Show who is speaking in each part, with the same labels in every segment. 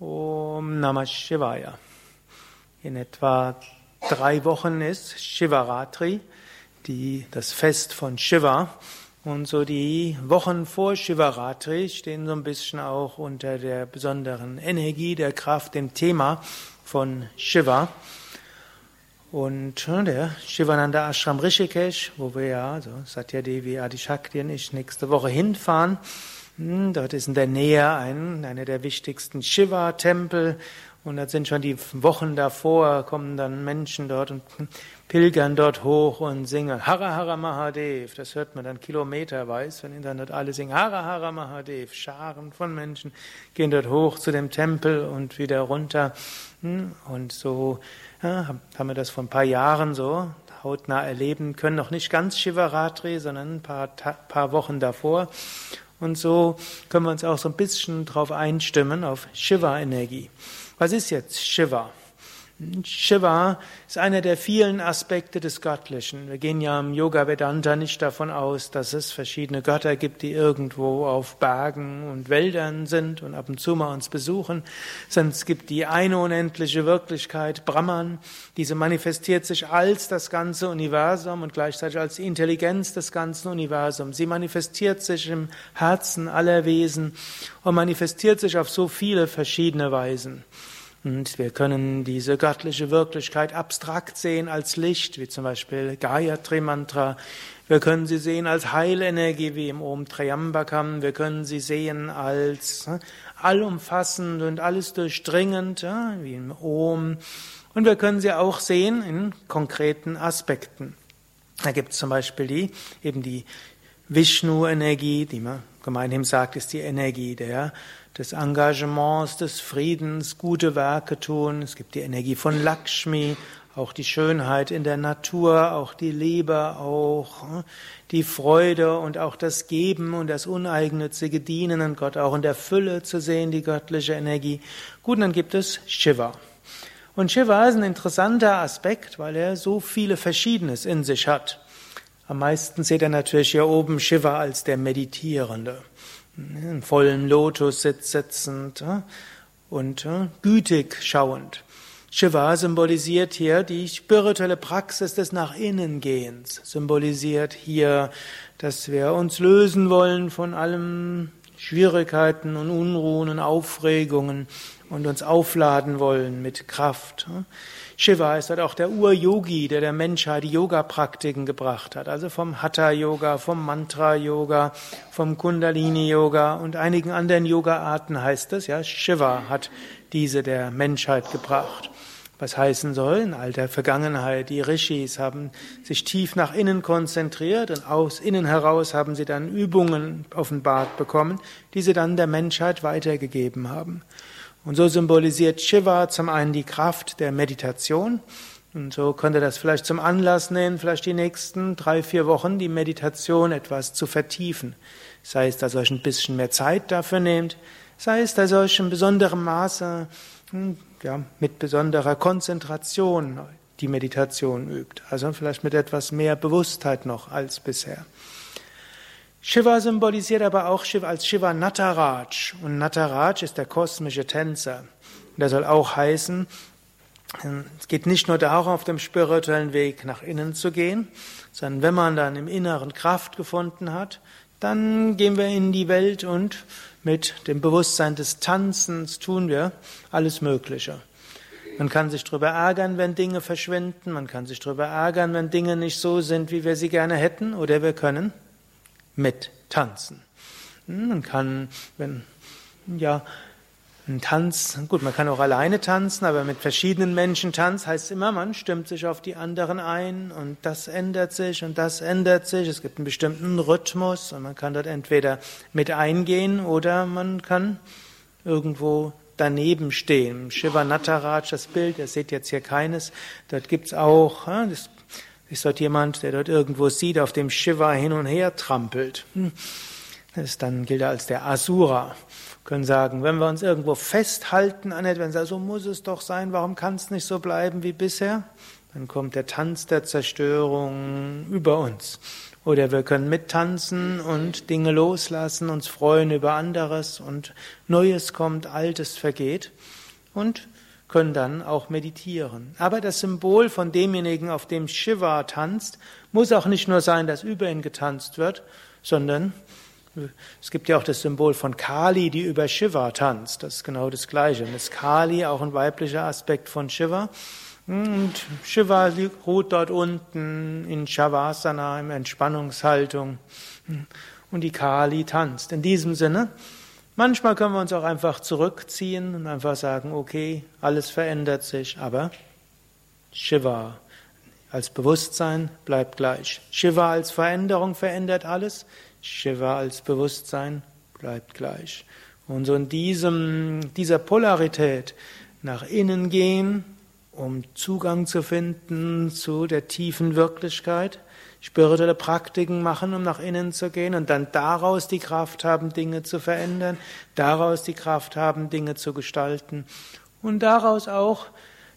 Speaker 1: Om Namah Shivaya. In etwa drei Wochen ist Shivaratri, die, das Fest von Shiva. Und so die Wochen vor Shivaratri stehen so ein bisschen auch unter der besonderen Energie, der Kraft, dem Thema von Shiva. Und äh, der Shivananda Ashram Rishikesh, wo wir ja, also Satya Devi, Adi Shakti und ich nächste Woche hinfahren, dort ist in der Nähe ein, einer der wichtigsten Shiva-Tempel. Und da sind schon die Wochen davor, kommen dann Menschen dort und pilgern dort hoch und singen Hara Hara Mahadev. Das hört man dann kilometerweise, wenn dann dort alle singen Hara Hara Mahadev. Scharen von Menschen gehen dort hoch zu dem Tempel und wieder runter. Hm, und so ja, haben wir das vor ein paar Jahren so hautnah erleben können. Noch nicht ganz Shivaratri, sondern ein paar, paar Wochen davor. Und so können wir uns auch so ein bisschen drauf einstimmen, auf Shiva-Energie. Was ist jetzt Shiva? Shiva ist einer der vielen Aspekte des Göttlichen. Wir gehen ja im Yoga Vedanta nicht davon aus, dass es verschiedene Götter gibt, die irgendwo auf Bergen und Wäldern sind und ab und zu mal uns besuchen, sondern es gibt die eine unendliche Wirklichkeit, Brahman. Diese manifestiert sich als das ganze Universum und gleichzeitig als die Intelligenz des ganzen Universums. Sie manifestiert sich im Herzen aller Wesen und manifestiert sich auf so viele verschiedene Weisen. Und wir können diese göttliche Wirklichkeit abstrakt sehen als Licht, wie zum Beispiel Gayatri Mantra. Wir können sie sehen als Heilenergie, wie im Om Triambakam. Wir können sie sehen als ne, allumfassend und alles durchdringend, wie im Om. Und wir können sie auch sehen in konkreten Aspekten. Da gibt es zum Beispiel die, eben die Vishnu-Energie, die man gemeinhin sagt, ist die Energie der, des Engagements, des Friedens, gute Werke tun. Es gibt die Energie von Lakshmi, auch die Schönheit in der Natur, auch die Liebe, auch hm, die Freude und auch das Geben und das uneigennützige Dienen an Gott, auch in der Fülle zu sehen, die göttliche Energie. Gut, dann gibt es Shiva. Und Shiva ist ein interessanter Aspekt, weil er so viele Verschiedenes in sich hat. Am meisten seht ihr natürlich hier oben Shiva als der Meditierende. Im vollen Lotussitz sitzend und gütig schauend. Shiva symbolisiert hier die spirituelle Praxis des Nach innen Gehens, symbolisiert hier, dass wir uns lösen wollen von allem Schwierigkeiten und Unruhen und Aufregungen und uns aufladen wollen mit Kraft. Shiva ist halt auch der Ur-Yogi, der der Menschheit Yoga-Praktiken gebracht hat. Also vom Hatha-Yoga, vom Mantra-Yoga, vom Kundalini-Yoga und einigen anderen Yoga-Arten heißt es, ja, Shiva hat diese der Menschheit gebracht. Was heißen soll, in alter Vergangenheit, die Rishis haben sich tief nach innen konzentriert und aus innen heraus haben sie dann Übungen offenbart bekommen, die sie dann der Menschheit weitergegeben haben. Und so symbolisiert Shiva zum einen die Kraft der Meditation. Und so könnt ihr das vielleicht zum Anlass nehmen, vielleicht die nächsten drei, vier Wochen die Meditation etwas zu vertiefen. Sei es, dass ihr euch ein bisschen mehr Zeit dafür nehmt, sei es, dass ihr euch in besonderem Maße, hm, ja, mit besonderer Konzentration die Meditation übt. Also vielleicht mit etwas mehr Bewusstheit noch als bisher. Shiva symbolisiert aber auch Shiva als Shiva Nataraj. Und Nataraj ist der kosmische Tänzer. Und der soll auch heißen, es geht nicht nur darum, auf dem spirituellen Weg nach innen zu gehen, sondern wenn man dann im Inneren Kraft gefunden hat, dann gehen wir in die Welt und mit dem Bewusstsein des Tanzens tun wir alles Mögliche. Man kann sich darüber ärgern, wenn Dinge verschwinden, man kann sich darüber ärgern, wenn Dinge nicht so sind, wie wir sie gerne hätten, oder wir können mit tanzen. Hm, man kann, wenn, ja, ein Tanz, gut, man kann auch alleine tanzen, aber mit verschiedenen Menschen tanzen heißt immer, man stimmt sich auf die anderen ein und das ändert sich und das ändert sich. Es gibt einen bestimmten Rhythmus und man kann dort entweder mit eingehen oder man kann irgendwo daneben stehen. Shiva Nataraj, das Bild, ihr seht jetzt hier keines, dort gibt's auch, ist dort jemand, der dort irgendwo sieht, auf dem Shiva hin und her trampelt. Das dann gilt er als der Asura. Wir können sagen, wenn wir uns irgendwo festhalten an etwas, sagen, so muss es doch sein, warum kann es nicht so bleiben wie bisher? Dann kommt der Tanz der Zerstörung über uns. Oder wir können mittanzen und Dinge loslassen, uns freuen über anderes und Neues kommt, Altes vergeht und können dann auch meditieren. Aber das Symbol von demjenigen, auf dem Shiva tanzt, muss auch nicht nur sein, dass über ihn getanzt wird, sondern es gibt ja auch das Symbol von Kali, die über Shiva tanzt. Das ist genau das Gleiche. Und ist Kali auch ein weiblicher Aspekt von Shiva. Und Shiva ruht dort unten in Shavasana, in Entspannungshaltung. Und die Kali tanzt. In diesem Sinne, manchmal können wir uns auch einfach zurückziehen und einfach sagen, okay, alles verändert sich, aber Shiva als Bewusstsein bleibt gleich. Shiva als Veränderung verändert alles. Shiva als Bewusstsein bleibt gleich. Und so in diesem, dieser Polarität nach innen gehen, um Zugang zu finden zu der tiefen Wirklichkeit, spirituelle Praktiken machen, um nach innen zu gehen und dann daraus die Kraft haben, Dinge zu verändern, daraus die Kraft haben, Dinge zu gestalten und daraus auch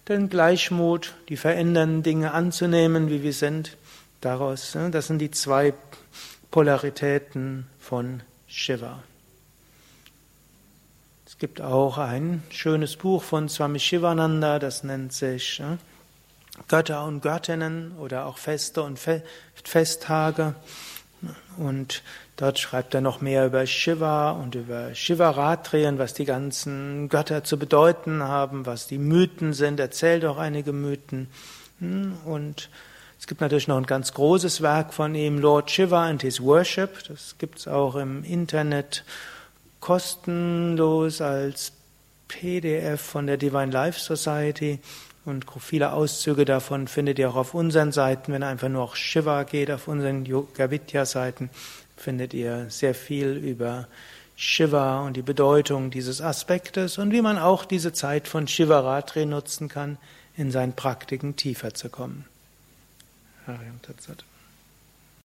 Speaker 1: den Gleichmut, die verändernden Dinge anzunehmen, wie wir sind. Daraus, ne, das sind die zwei Polaritäten von Shiva. Es gibt auch ein schönes Buch von Swami Shivananda, das nennt sich äh, Götter und Göttinnen oder auch Feste und Fe Festtage. Und dort schreibt er noch mehr über Shiva und über Shivaratrien, was die ganzen Götter zu bedeuten haben, was die Mythen sind. Erzählt auch einige Mythen. Hm, und es gibt natürlich noch ein ganz großes Werk von ihm, Lord Shiva and His Worship. Das gibt es auch im Internet kostenlos als PDF von der Divine Life Society. Und viele Auszüge davon findet ihr auch auf unseren Seiten. Wenn ihr einfach nur auf Shiva geht, auf unseren Yoga Vidya Seiten, findet ihr sehr viel über Shiva und die Bedeutung dieses Aspektes und wie man auch diese Zeit von Shivaratri nutzen kann, in seinen Praktiken tiefer zu kommen. Ariam Tatsat.